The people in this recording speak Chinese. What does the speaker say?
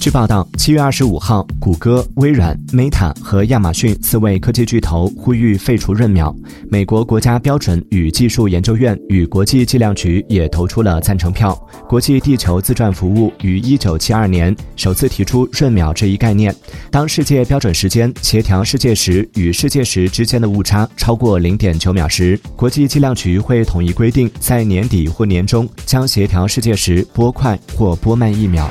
据报道，七月二十五号，谷歌、微软、Meta 和亚马逊四位科技巨头呼吁废除闰秒。美国国家标准与技术研究院与国际计量局也投出了赞成票。国际地球自转服务于一九七二年首次提出闰秒这一概念。当世界标准时间协调世界时与世界时之间的误差超过零点九秒时，国际计量局会统一规定，在年底或年中将协调世界时拨快或拨慢一秒。